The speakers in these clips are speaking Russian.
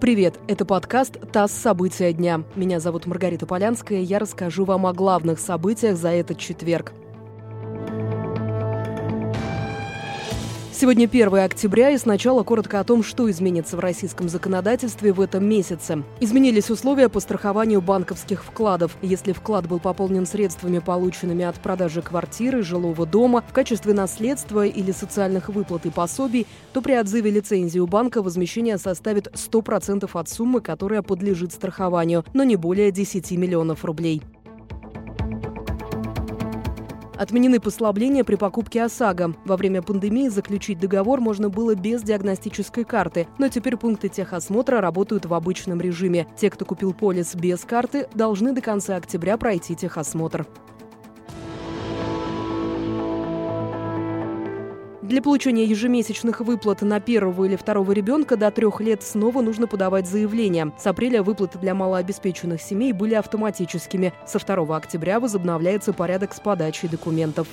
Привет, это подкаст «ТАСС. События дня». Меня зовут Маргарита Полянская, я расскажу вам о главных событиях за этот четверг. Сегодня 1 октября, и сначала коротко о том, что изменится в российском законодательстве в этом месяце. Изменились условия по страхованию банковских вкладов. Если вклад был пополнен средствами, полученными от продажи квартиры, жилого дома, в качестве наследства или социальных выплат и пособий, то при отзыве лицензии у банка возмещение составит 100% от суммы, которая подлежит страхованию, но не более 10 миллионов рублей. Отменены послабления при покупке ОСАГО. Во время пандемии заключить договор можно было без диагностической карты, но теперь пункты техосмотра работают в обычном режиме. Те, кто купил полис без карты, должны до конца октября пройти техосмотр. Для получения ежемесячных выплат на первого или второго ребенка до трех лет снова нужно подавать заявление. С апреля выплаты для малообеспеченных семей были автоматическими. Со 2 октября возобновляется порядок с подачей документов.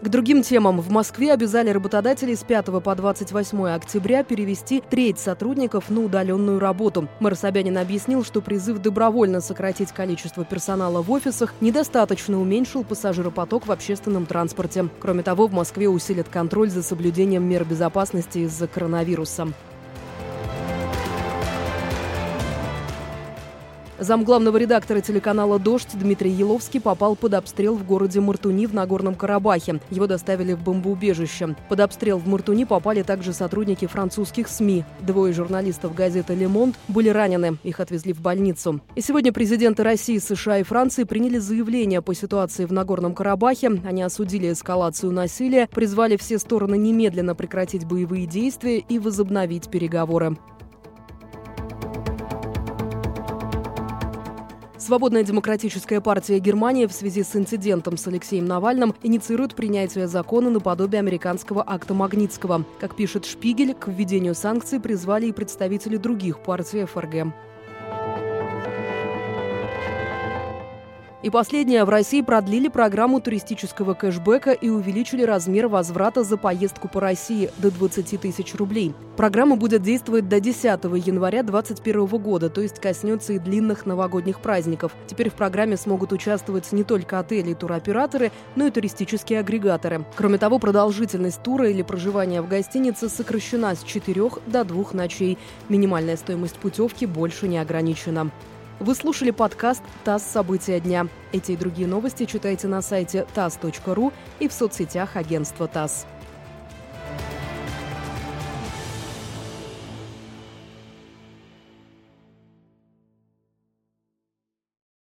К другим темам. В Москве обязали работодателей с 5 по 28 октября перевести треть сотрудников на удаленную работу. Мэр Собянин объяснил, что призыв добровольно сократить количество персонала в офисах недостаточно уменьшил пассажиропоток в общественном транспорте. Кроме того, в Москве усилят контроль за соблюдением мер безопасности из-за коронавируса. Замглавного редактора телеканала «Дождь» Дмитрий Еловский попал под обстрел в городе Мартуни в Нагорном Карабахе. Его доставили в бомбоубежище. Под обстрел в Мартуни попали также сотрудники французских СМИ. Двое журналистов газеты «Лемонт» были ранены. Их отвезли в больницу. И сегодня президенты России, США и Франции приняли заявление по ситуации в Нагорном Карабахе. Они осудили эскалацию насилия, призвали все стороны немедленно прекратить боевые действия и возобновить переговоры. Свободная демократическая партия Германии в связи с инцидентом с Алексеем Навальным инициирует принятие закона наподобие американского акта Магнитского. Как пишет Шпигель, к введению санкций призвали и представители других партий ФРГ. И последнее. В России продлили программу туристического кэшбэка и увеличили размер возврата за поездку по России до 20 тысяч рублей. Программа будет действовать до 10 января 2021 года, то есть коснется и длинных новогодних праздников. Теперь в программе смогут участвовать не только отели и туроператоры, но и туристические агрегаторы. Кроме того, продолжительность тура или проживания в гостинице сокращена с 4 до 2 ночей. Минимальная стоимость путевки больше не ограничена. Вы слушали подкаст «ТАСС. События дня». Эти и другие новости читайте на сайте tass.ru и в соцсетях агентства ТАСС.